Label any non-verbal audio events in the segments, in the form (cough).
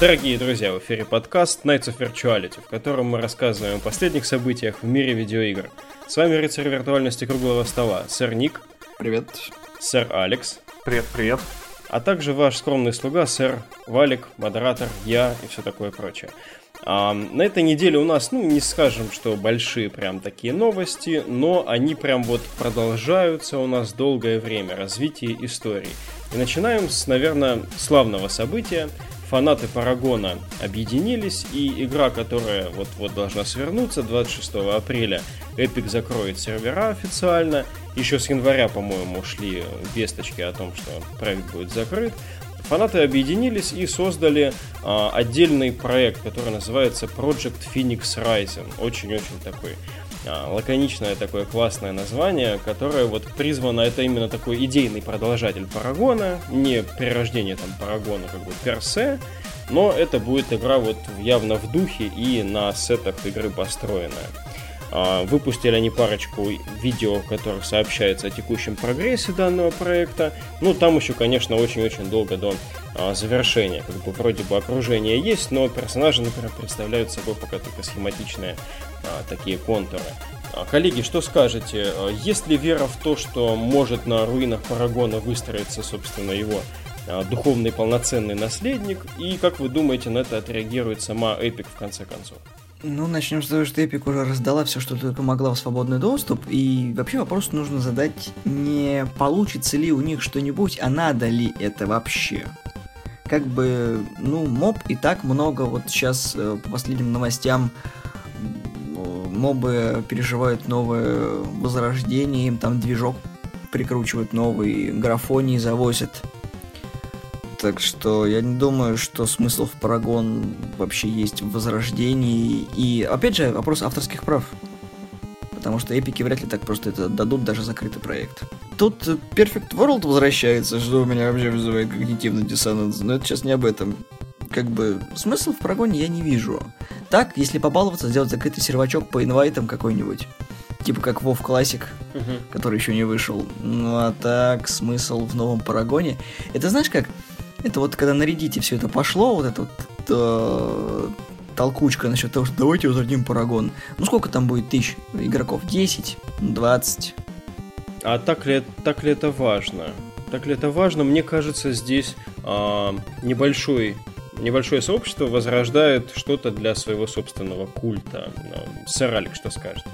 Дорогие друзья, в эфире подкаст Nights of Virtuality, в котором мы рассказываем о последних событиях в мире видеоигр. С вами рыцарь виртуальности круглого стола, сэр Ник. Привет. Сэр Алекс. Привет, привет. А также ваш скромный слуга, сэр Валик, модератор, я и все такое прочее. А, на этой неделе у нас, ну, не скажем, что большие прям такие новости, но они прям вот продолжаются у нас долгое время, развитие истории. И начинаем с, наверное, славного события. Фанаты Парагона объединились, и игра, которая вот-вот должна свернуться 26 апреля, Epic закроет сервера официально. Еще с января, по-моему, шли весточки о том, что проект будет закрыт. Фанаты объединились и создали а, отдельный проект, который называется Project Phoenix Rising. Очень-очень такой лаконичное такое классное название, которое вот призвано, это именно такой идейный продолжатель Парагона, не перерождение там Парагона как бы персе, но это будет игра вот явно в духе и на сетах игры построенная. А, выпустили они парочку видео, в которых сообщается о текущем прогрессе данного проекта. Ну, там еще, конечно, очень-очень долго до а, завершения. Как бы вроде бы окружение есть, но персонажи, например, представляют собой пока только схематичные а, такие контуры. Коллеги, что скажете? Есть ли вера в то, что может на руинах Парагона выстроиться, собственно, его духовный полноценный наследник? И как вы думаете, на это отреагирует сама Эпик в конце концов? Ну, начнем с того, что Epic уже раздала все, что только могла в свободный доступ, и вообще вопрос нужно задать, не получится ли у них что-нибудь, а надо ли это вообще. Как бы, ну, моб и так много, вот сейчас э, по последним новостям мобы переживают новое возрождение, им там движок прикручивают новый, графоний завозят. Так что я не думаю, что смысл в Парагон вообще есть в Возрождении. И, опять же, вопрос авторских прав. Потому что эпики вряд ли так просто это дадут, даже закрытый проект. Тут Perfect World возвращается, что у меня вообще вызывает когнитивный диссонанс. Но это сейчас не об этом. Как бы смысл в Парагоне я не вижу. Так, если побаловаться, сделать закрытый сервачок по инвайтам какой-нибудь. Типа как WoW Classic, который еще не вышел. Ну а так, смысл в новом Парагоне. Это знаешь как? Это вот когда на Reddit все это пошло, вот это вот э, толкучка насчет того, что давайте возродим Парагон. Ну сколько там будет тысяч игроков? 10? 20? А так ли, так ли это важно? Так ли это важно? Мне кажется, здесь э, небольшой небольшое сообщество возрождает что-то для своего собственного культа. Сэр Алик, что скажет?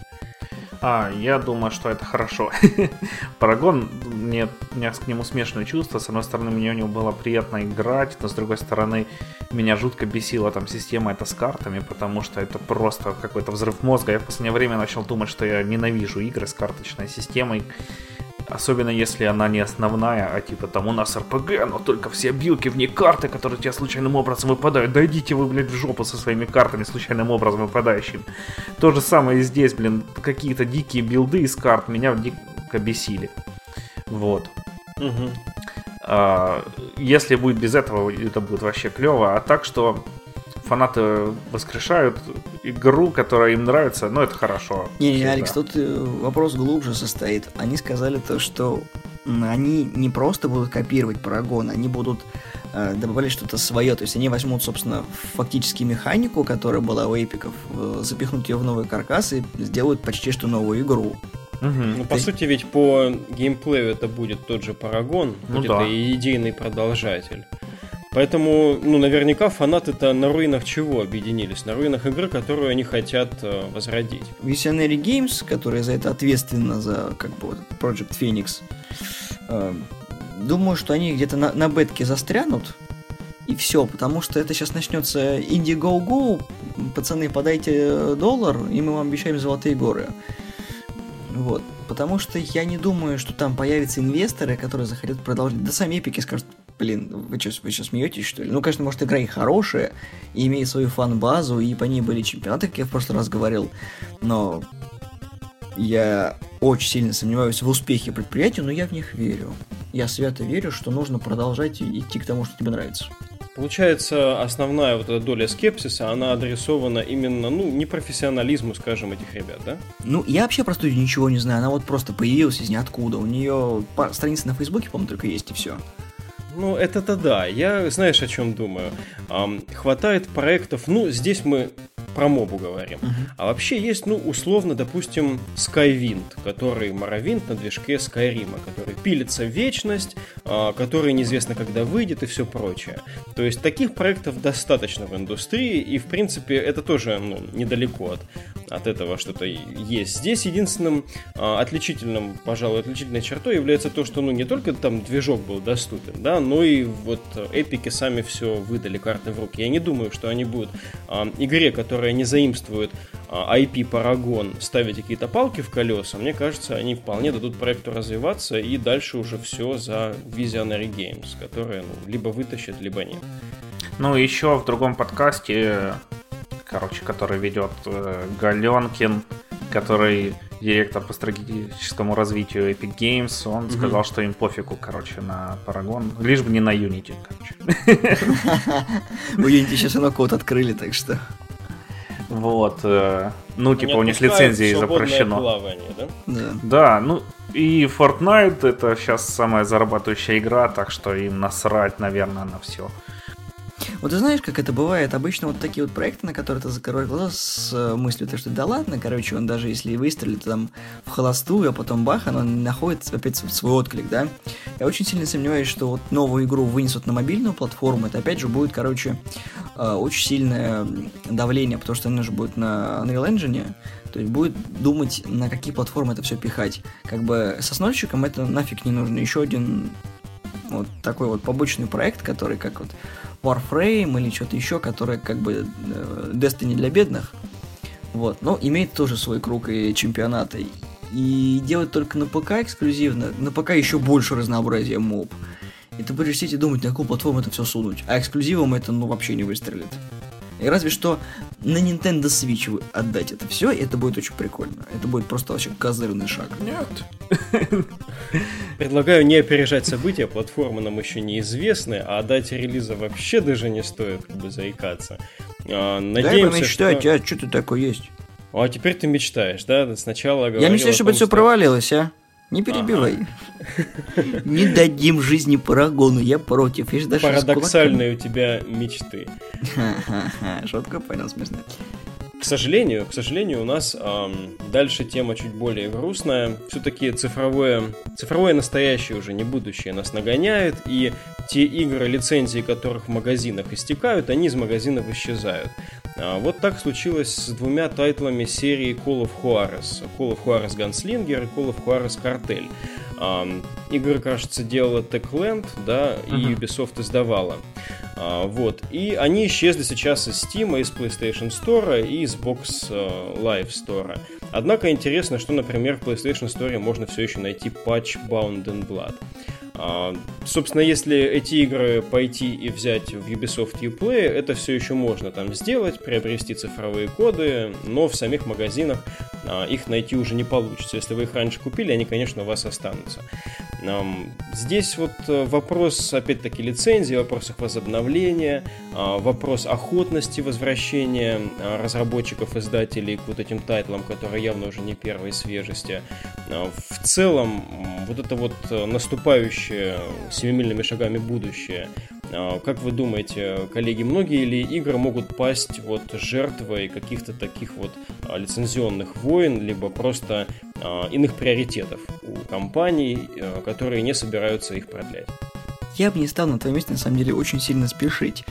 А, я думаю, что это хорошо. (laughs) Парагон, мне, у меня к нему смешанное чувство. С одной стороны, мне у него было приятно играть, но с другой стороны, меня жутко бесила там система это с картами, потому что это просто какой-то взрыв мозга. Я в последнее время начал думать, что я ненавижу игры с карточной системой. Особенно если она не основная, а типа там у нас РПГ, но только все билки в ней карты, которые тебе случайным образом выпадают. Дойдите вы, блядь, в жопу со своими картами, случайным образом выпадающими. То же самое и здесь, блин, какие-то дикие билды из карт меня дико бесили. Вот. Угу. А, если будет без этого, это будет вообще клево. А так что фанаты воскрешают игру, которая им нравится, ну это хорошо. Не, не, Алекс, тут э, вопрос глубже состоит. Они сказали то, что они не просто будут копировать Парагон, они будут э, добавлять что-то свое. То есть они возьмут, собственно, фактически механику, которая была у эпиков, э, запихнут ее в новый каркас и сделают почти что новую игру. Угу. Ну, по Ты... сути, ведь по геймплею это будет тот же Парагон, ну, будет да. идейный продолжатель. Поэтому, ну, наверняка фанаты-то на руинах чего объединились? На руинах игры, которую они хотят э, возродить. Visionary Games, которая за это ответственна, за как бы вот, Project Phoenix, э, думаю, что они где-то на, на бетке застрянут, и все, потому что это сейчас начнется Indiegogo, пацаны, подайте доллар, и мы вам обещаем золотые горы. Вот. Потому что я не думаю, что там появятся инвесторы, которые захотят продолжить. Да сами эпики скажут, блин, вы что, вы что, смеетесь, что ли? Ну, конечно, может, игра и хорошая, и имеет свою фан-базу, и по ней были чемпионаты, как я в прошлый раз говорил, но я очень сильно сомневаюсь в успехе предприятия, но я в них верю. Я свято верю, что нужно продолжать идти к тому, что тебе нравится. Получается, основная вот эта доля скепсиса, она адресована именно, ну, непрофессионализму, скажем, этих ребят, да? Ну, я вообще про студию ничего не знаю, она вот просто появилась из ниоткуда. У нее страница на Фейсбуке, по-моему, только есть, и все. ну это-то да. Я, знаешь, о чем думаю? Эм, хватает проектов, ну, здесь мы про мобу говорим. А вообще есть, ну, условно, допустим, Skywind, который Morrowind на движке Skyrim, который пилится в вечность, а, который неизвестно когда выйдет и все прочее. То есть таких проектов достаточно в индустрии, и, в принципе, это тоже ну, недалеко от, от этого что-то есть. Здесь единственным а, отличительным, пожалуй, отличительной чертой является то, что, ну, не только там движок был доступен, да, но и вот эпики сами все выдали карты в руки. Я не думаю, что они будут а, игре, которая которая не заимствует IP а, Paragon, ставить какие-то палки в колеса, мне кажется, они вполне дадут проекту развиваться и дальше уже все за Visionary Games, которые ну, либо вытащат, либо нет. Ну, еще в другом подкасте, короче, который ведет э, Галенкин, который директор по стратегическому развитию Epic Games, он mm-hmm. сказал, что им пофигу, короче, на Paragon, лишь бы не на Unity, короче. (laughs) У Unity сейчас оно код открыли, так что... Вот. Э, ну, типа, у них лицензии запрещено. Плавание, да? да? Да, ну и Fortnite это сейчас самая зарабатывающая игра, так что им насрать, наверное, на все. Вот ты знаешь, как это бывает? Обычно вот такие вот проекты, на которые ты закрываешь глаза с э, мыслью, то, что да ладно, короче, он даже если выстрелит там в холостую, а потом бах, оно находит опять свой отклик, да? Я очень сильно сомневаюсь, что вот новую игру вынесут на мобильную платформу, это опять же будет, короче, э, очень сильное давление, потому что оно же будет на Unreal Engine, то есть будет думать, на какие платформы это все пихать. Как бы со снольщиком это нафиг не нужно. Еще один вот такой вот побочный проект, который как вот Warframe или что-то еще, которое как бы э, Destiny для бедных. Вот, но имеет тоже свой круг и чемпионата. И делать только на ПК эксклюзивно, на ПК еще больше разнообразия моб. И ты будешь сидеть и думать, на какую платформу это все сунуть. А эксклюзивом это ну вообще не выстрелит. И разве что на Nintendo Switch вы отдать это все, и это будет очень прикольно. Это будет просто вообще козырный шаг. Нет. (laughs) Предлагаю не опережать события, платформы нам еще неизвестны, а дать релиза вообще даже не стоит как бы заикаться. А, надеемся, Дай мечтать, что... а что ты такой есть? А теперь ты мечтаешь, да? Сначала Я мечтаю, чтобы это все провалилось, а? Не перебивай. Ага. (laughs) Не дадим жизни Парагону, я против. Я даже Парадоксальные у тебя мечты. Шутка понял, смешно. К сожалению, к сожалению, у нас эм, дальше тема чуть более грустная. Все-таки цифровое, цифровое настоящее уже не будущее нас нагоняет, и те игры, лицензии которых в магазинах истекают, они из магазинов исчезают. А, вот так случилось с двумя тайтлами серии Call of Juarez. Call of Juarez Gunslinger и Call of Juarez Cartel. Игры, кажется, делала Techland, да, и. Ubisoft издавала. А, вот. И они исчезли сейчас из Steam, из PlayStation Store и из Box Live Store. Однако интересно, что, например, в PlayStation Store можно все еще найти патч Bound in Blood. А, собственно, если эти игры пойти и взять в Ubisoft Uplay, это все еще можно там сделать, приобрести цифровые коды, но в самих магазинах а, их найти уже не получится. Если вы их раньше купили, они, конечно, у вас останутся. Здесь вот э, вопрос, опять-таки, лицензии, вопрос их возобновления, а, вопрос охотности возвращения разработчиков, издателей к вот этим тайтлам, которые явно уже не первой свежести. В целом, вот это вот э, наступающее семимильными шагами будущее. А, как вы думаете, коллеги, многие ли игры могут пасть вот жертвой каких-то таких вот а, лицензионных войн, либо просто а, иных приоритетов у компаний, которые не собираются их продлять? Я бы не стал на твоем месте, на самом деле, очень сильно спешить.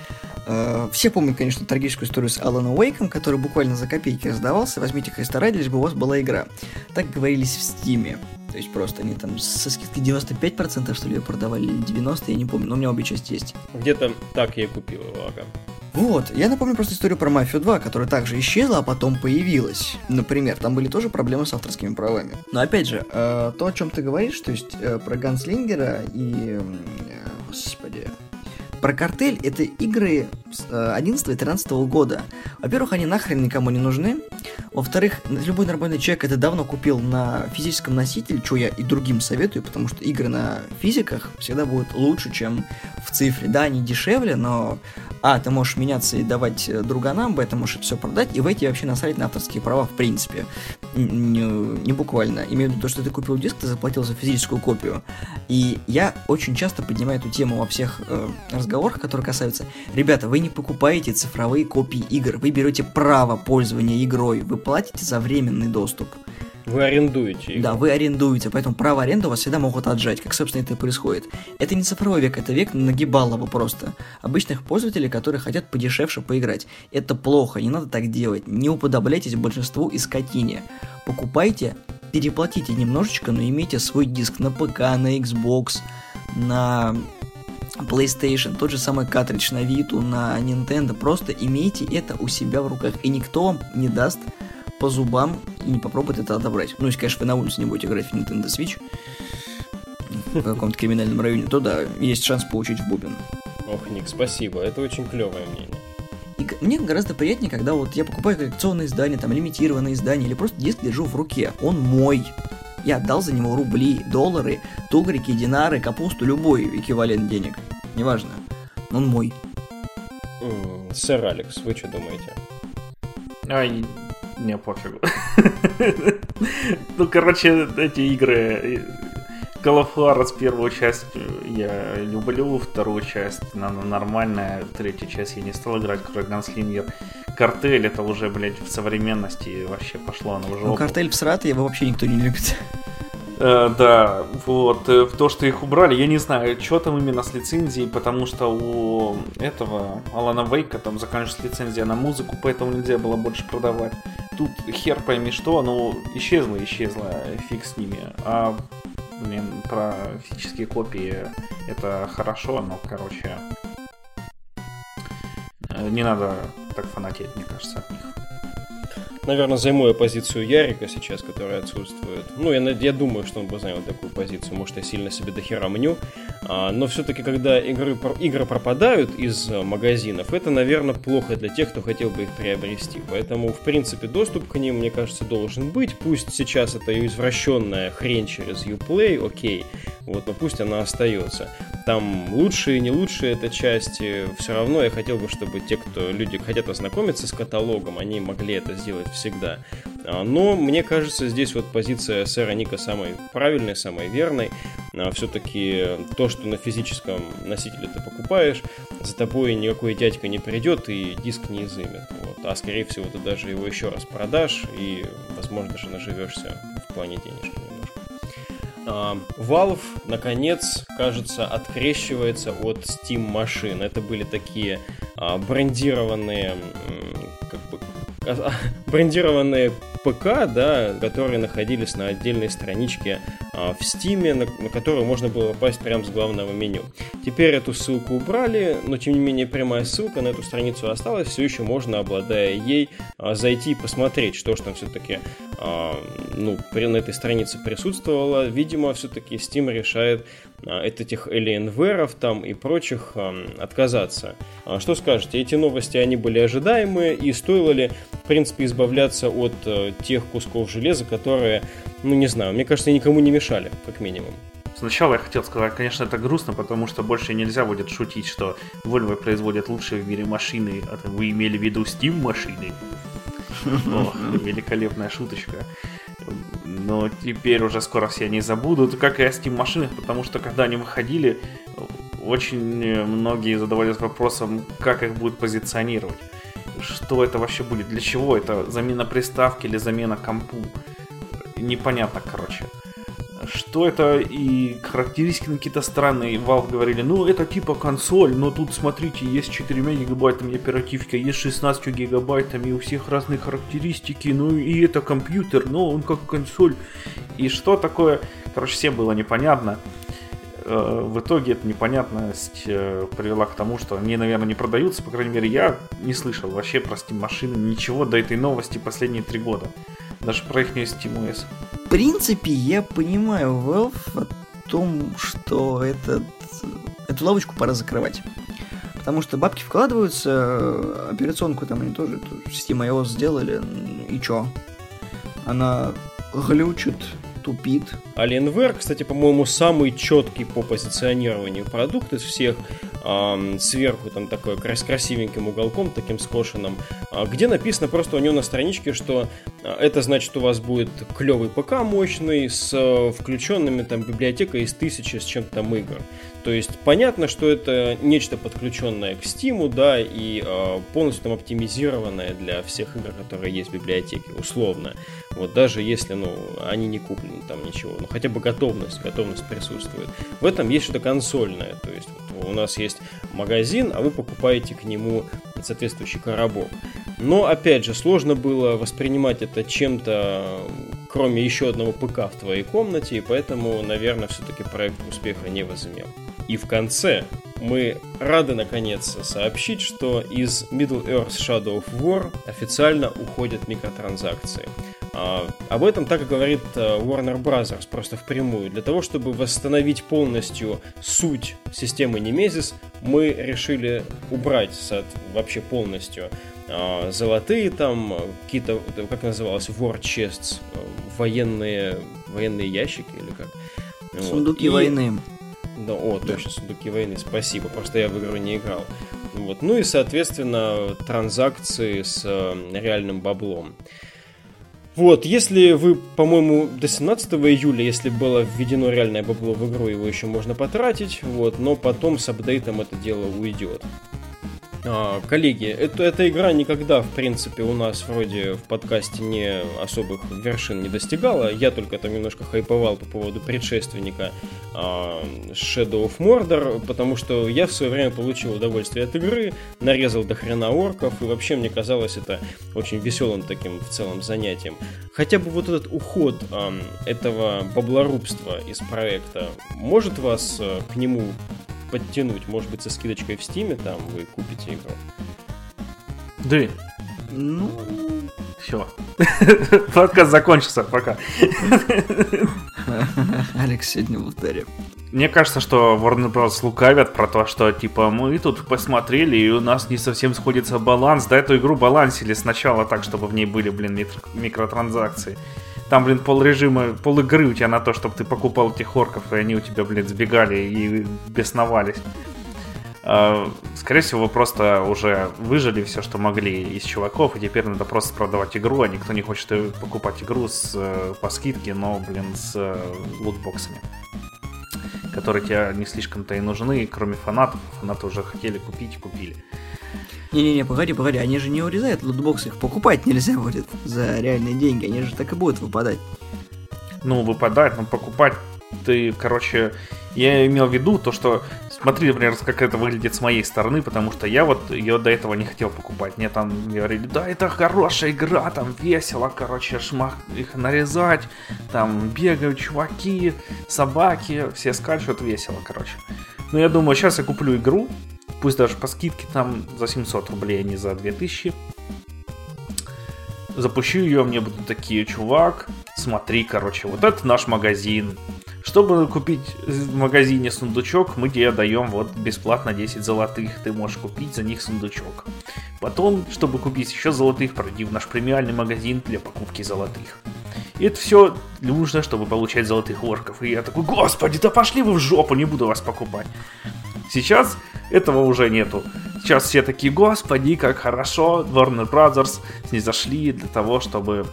Все помнят, конечно, трагическую историю с Аланом Уэйком, который буквально за копейки раздавался. Возьмите Христа лишь бы у вас была игра. Так говорились в Стиме. То есть просто они там со скидкой 95% что ли ее продавали, или 90%, я не помню, но у меня обе части есть. Где-то так я и купил его, ага. Вот, я напомню просто историю про Мафию 2, которая также исчезла, а потом появилась. Например, там были тоже проблемы с авторскими правами. Но опять же, э, то, о чем ты говоришь, то есть э, про Ганслингера и... Э, господи... Про картель это игры 11-13 э, года. Во-первых, они нахрен никому не нужны. Во-вторых, любой нормальный человек это давно купил на физическом носителе, что я и другим советую, потому что игры на физиках всегда будут лучше, чем в цифре. Да, они дешевле, но а, ты можешь меняться и давать э, друганам, б, ты можешь все продать, и в эти вообще насрать на авторские права в принципе. Не, не буквально. Имею в виду то, что ты купил диск, ты заплатил за физическую копию. И я очень часто поднимаю эту тему во всех э, разговорах, которые касаются... Ребята, вы не покупаете цифровые копии игр, вы берете право пользования игрой, вы платите за временный доступ. Вы арендуете их. Да, вы арендуете, поэтому право аренды у вас всегда могут отжать, как, собственно, это и происходит. Это не цифровой век, это век нагибалого просто. Обычных пользователей, которые хотят подешевше поиграть. Это плохо, не надо так делать. Не уподобляйтесь большинству и скотине. Покупайте, переплатите немножечко, но имейте свой диск на ПК, на Xbox, на PlayStation, тот же самый картридж на Vita, на Nintendo. Просто имейте это у себя в руках, и никто вам не даст по зубам и не попробует это отобрать. Ну, если, конечно, вы на улице не будете играть в Nintendo Switch в каком-то криминальном районе, то да, есть шанс получить в бубен. Ох, Ник, спасибо, это очень клевое мнение. И мне гораздо приятнее, когда вот я покупаю коллекционные издания, там лимитированные издания, или просто диск держу в руке. Он мой. Я отдал за него рубли, доллары, тугрики, динары, капусту, любой эквивалент денег. Неважно. Он мой. Сэр Алекс, вы что думаете? Ай, мне пофигу. (laughs) Ну, короче, эти игры... Call of Juarez первую часть я люблю, вторую часть она нормальная, третью часть я не стал играть, кроме Ганслингер. Картель это уже, блядь, в современности вообще пошло на уже. Ну, картель всратый его вообще никто не любит. (laughs) Э, да, вот, э, то, что их убрали, я не знаю, что там именно с лицензией, потому что у этого Алана Вейка там заканчивается лицензия на музыку, поэтому нельзя было больше продавать. Тут хер пойми что, оно исчезло, исчезло, фиг с ними. А, блин, про физические копии это хорошо, но, короче, э, не надо так фанатеть, мне кажется, от них наверное, займу я позицию Ярика сейчас, который отсутствует. Ну, я, я думаю, что он бы занял такую позицию. Может, я сильно себе дохера мню. А, но все-таки, когда игры, игры пропадают из э, магазинов, это, наверное, плохо для тех, кто хотел бы их приобрести. Поэтому, в принципе, доступ к ним, мне кажется, должен быть. Пусть сейчас это извращенная хрень через Uplay, окей. Вот, но пусть она остается. Там лучшие не лучшие это части. Все равно я хотел бы, чтобы те, кто люди хотят ознакомиться с каталогом, они могли это сделать всегда. А, но мне кажется, здесь вот позиция сэра Ника самой правильной, самой верной. А, Все-таки то, что на физическом носителе ты покупаешь, за тобой никакой дядька не придет и диск не изымет. Вот. А скорее всего ты даже его еще раз продашь и, возможно, даже наживешься в плане денежки немножко. А, Valve, наконец, кажется, открещивается от Steam машин. Это были такие брендированные (laughs) брендированные ПК, да, которые находились на отдельной страничке а, в Steam, на, на которую можно было попасть прямо с главного меню. Теперь эту ссылку убрали, но тем не менее прямая ссылка на эту страницу осталась, все еще можно, обладая ей, а, зайти и посмотреть, что же там все-таки ну, на этой странице присутствовало. Видимо, все-таки Steam решает от этих Alienware там и прочих отказаться. Что скажете, эти новости, они были ожидаемые, и стоило ли, в принципе, избавляться от э, тех кусков железа, которые, ну, не знаю, мне кажется, никому не мешали, как минимум. Сначала я хотел сказать, конечно, это грустно, потому что больше нельзя будет шутить, что Volvo производят лучшие в мире машины, а вы имели в виду Steam машины. Ох, великолепная шуточка. Но теперь уже скоро все они забудут, как и о Steam машинах, потому что когда они выходили, очень многие задавались вопросом, как их будут позиционировать. Что это вообще будет, для чего это, замена приставки или замена компу. Непонятно, короче что это и характеристики какие-то странные. Valve говорили, ну это типа консоль, но тут смотрите, есть 4 гигабайтами оперативка, есть 16 гигабайтами, у всех разные характеристики, ну и это компьютер, но он как консоль. И что такое, короче, всем было непонятно. Э, в итоге эта непонятность э, привела к тому, что они, наверное, не продаются. По крайней мере, я не слышал вообще про Steam машины ничего до этой новости последние три года. Даже про их SteamOS. В принципе, я понимаю Valve о том, что этот, эту лавочку пора закрывать. Потому что бабки вкладываются, операционку там они тоже SteamOS сделали, и чё? Она глючит, тупит. Alienware, кстати, по-моему, самый четкий по позиционированию продукт из всех. Сверху там такой крас красивеньким уголком, таким скошенным, э, где написано просто у него на страничке, что это значит у вас будет клевый ПК мощный с э, включенными там библиотекой из тысячи с чем-то там игр. То есть понятно, что это нечто подключенное к Steam, да, и э, полностью там оптимизированное для всех игр, которые есть в библиотеке, условно. Вот даже если, ну, они не куплены там ничего, но хотя бы готовность, готовность присутствует. В этом есть что-то консольное, то есть у нас есть магазин, а вы покупаете к нему соответствующий коробок. Но, опять же, сложно было воспринимать это чем-то, кроме еще одного ПК в твоей комнате, и поэтому, наверное, все-таки проект успеха не возымел. И в конце мы рады наконец сообщить, что из Middle Earth Shadow of War официально уходят микротранзакции. А, об этом так и говорит э, Warner Bros. просто впрямую. Для того, чтобы восстановить полностью суть системы Nemesis, мы решили убрать вообще полностью а, золотые там, какие-то, как называлось, war chests, э, военные, военные ящики или как? Сундуки вот. войны. Да, о, да. точно, сундуки войны, спасибо, просто я в игру не играл. Вот. Ну и, соответственно, транзакции с э, реальным баблом. Вот, если вы, по-моему, до 17 июля, если было введено реальное бабло в игру, его еще можно потратить, вот, но потом с апдейтом это дело уйдет. А, коллеги, это, эта игра никогда, в принципе, у нас вроде в подкасте не особых вершин не достигала. Я только там немножко хайповал по поводу предшественника Shadow of Mordor, потому что я в свое время получил удовольствие от игры, нарезал до хрена орков, и вообще мне казалось это очень веселым таким в целом занятием. Хотя бы вот этот уход а, этого баблорубства из проекта может вас а, к нему подтянуть. Может быть, со скидочкой в Стиме там вы купите игру. Да. Ну, все. (laughs) Подкаст закончился, пока. (laughs) (laughs) Алекс сегодня в ударе. Мне кажется, что Warner Bros. лукавят про то, что, типа, мы тут посмотрели, и у нас не совсем сходится баланс. Да, эту игру балансили сначала так, чтобы в ней были, блин, микротранзакции. Там, блин, пол режима, пол игры у тебя на то, чтобы ты покупал этих орков, и они у тебя, блин, сбегали и бесновались. А, скорее всего, вы просто уже выжили все, что могли из чуваков, и теперь надо просто продавать игру, а никто не хочет покупать игру с, э, по скидке, но, блин, с э, лутбоксами которые тебе не слишком-то и нужны, кроме фанатов. Фанаты уже хотели купить, купили. Не-не-не, погоди, погоди, они же не урезают лутбоксы, их покупать нельзя будет за реальные деньги, они же так и будут выпадать. Ну, выпадать, но покупать ты, короче, я имел в виду то, что смотри, например, как это выглядит с моей стороны, потому что я вот ее до этого не хотел покупать. Мне там говорили, да, это хорошая игра, там весело, короче, шмах их нарезать, там бегают чуваки, собаки, все скачут, весело, короче. Но я думаю, сейчас я куплю игру, пусть даже по скидке там за 700 рублей, а не за 2000. Запущу ее, мне будут такие, чувак, смотри, короче, вот это наш магазин. Чтобы купить в магазине сундучок, мы тебе даем вот бесплатно 10 золотых. Ты можешь купить за них сундучок. Потом, чтобы купить еще золотых, пройди в наш премиальный магазин для покупки золотых. И это все нужно, чтобы получать золотых орков. И я такой, господи, да пошли вы в жопу, не буду вас покупать. Сейчас этого уже нету. Сейчас все такие, господи, как хорошо, Warner Brothers не зашли для того, чтобы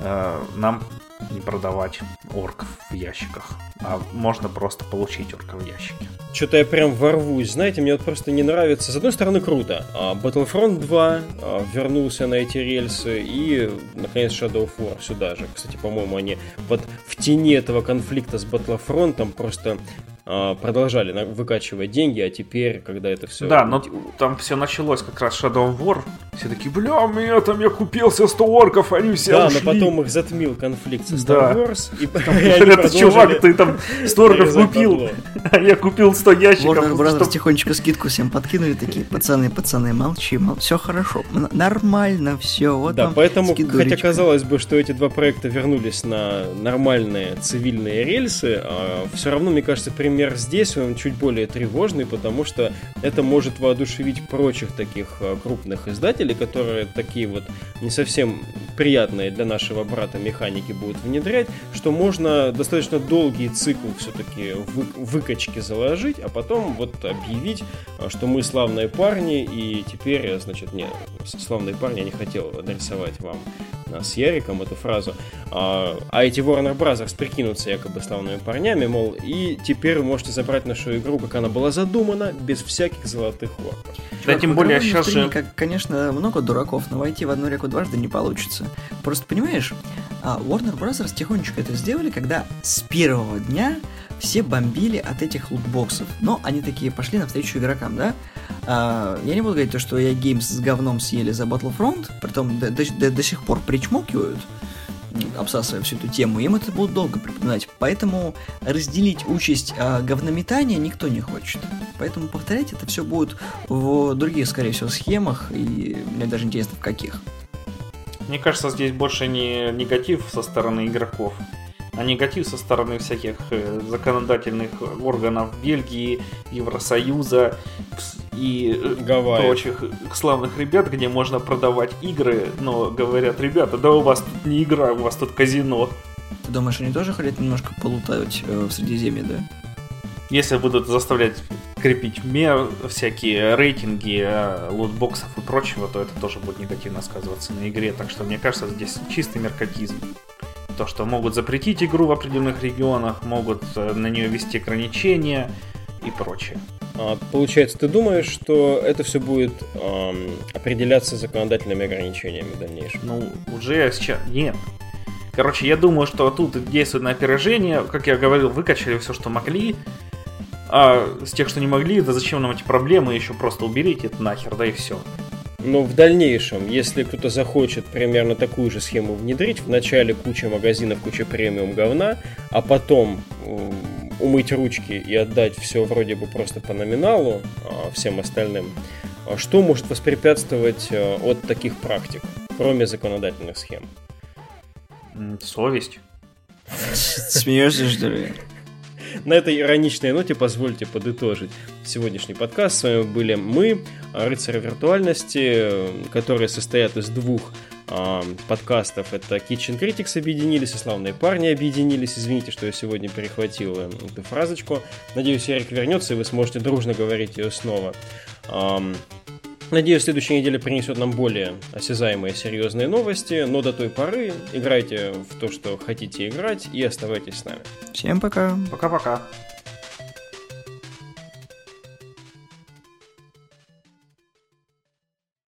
э, нам не продавать орков в ящиках, а можно просто получить орков в ящике. Что-то я прям ворвусь. Знаете, мне вот просто не нравится. С одной стороны, круто. А, Battlefront 2 а, вернулся на эти рельсы и, наконец, Shadow of War сюда же. Кстати, по-моему, они вот в тени этого конфликта с Battlefront просто продолжали выкачивать деньги, а теперь, когда это все... Да, но там все началось как раз Shadow of War. Все такие, бля, меня там я купился 100 орков, они все Да, ушли. но потом их затмил конфликт со Star Wars. И, (laughs) Этот чувак, ты там 100 орков купил, (laughs) а я купил 100 ящиков. Warner Brothers тихонечко скидку всем подкинули, такие, пацаны, пацаны, молчи, мол, все хорошо, нормально все, вот Да, поэтому, хотя казалось бы, что эти два проекта вернулись на нормальные цивильные рельсы, а все равно, мне кажется, примерно пример здесь, он чуть более тревожный, потому что это может воодушевить прочих таких э, крупных издателей, которые такие вот не совсем приятные для нашего брата механики будут внедрять, что можно достаточно долгий цикл все-таки вы, выкачки заложить, а потом вот объявить, э, что мы славные парни, и теперь, значит, не, славные парни, я не хотел адресовать вам с Яриком эту фразу, а, а эти Warner Brothers прикинутся якобы славными парнями, мол, и теперь вы можете забрать нашу игру, как она была задумана, без всяких золотых орков. Да, тем более сейчас же... Как, конечно, много дураков, но войти в одну реку дважды не получится. Просто понимаешь, а, Warner Bros. тихонечко это сделали, когда с первого дня все бомбили от этих лутбоксов. Но они такие пошли навстречу игрокам, да? А, я не буду говорить то, что я Games с говном съели за Battlefront, притом до, до, до, до сих пор причмокивают, обсасывая всю эту тему, им это будут долго припоминать. Поэтому разделить участь а, говнометания никто не хочет. Поэтому повторять это все будет в других, скорее всего, схемах, и мне даже интересно, в каких. Мне кажется, здесь больше не негатив со стороны игроков, а негатив со стороны всяких э, законодательных органов Бельгии, Евросоюза и э, Гавайи. прочих славных ребят, где можно продавать игры, но говорят, ребята, да у вас тут не игра, у вас тут казино. Ты думаешь, они тоже хотят немножко полутать э, в Средиземье, да? Если будут заставлять крепить мер, всякие рейтинги лутбоксов и прочего, то это тоже будет негативно сказываться на игре. Так что мне кажется, здесь чистый меркатизм. То, что могут запретить игру в определенных регионах, могут э, на нее ввести ограничения и прочее. А, получается, ты думаешь, что это все будет эм, определяться законодательными ограничениями в дальнейшем? Ну, уже сейчас нет. Короче, я думаю, что тут действует на опережение. Как я говорил, выкачали все, что могли. А с тех, что не могли, да зачем нам эти проблемы, еще просто уберите это нахер, да и все. Но в дальнейшем, если кто-то захочет примерно такую же схему внедрить, в начале куча магазинов, куча премиум говна, а потом умыть ручки и отдать все вроде бы просто по номиналу а, всем остальным, а что может воспрепятствовать а, от таких практик, кроме законодательных схем? Совесть. Смеешься, что ли? На этой ироничной ноте позвольте подытожить сегодняшний подкаст. С вами были мы, рыцари виртуальности, которые состоят из двух э, подкастов. Это Kitchen Critics объединились, и славные парни объединились. Извините, что я сегодня перехватил э, эту фразочку. Надеюсь, Эрик вернется, и вы сможете дружно говорить ее снова. Надеюсь, следующая неделя принесет нам более осязаемые серьезные новости, но до той поры играйте в то, что хотите играть, и оставайтесь с нами. Всем пока. Пока-пока.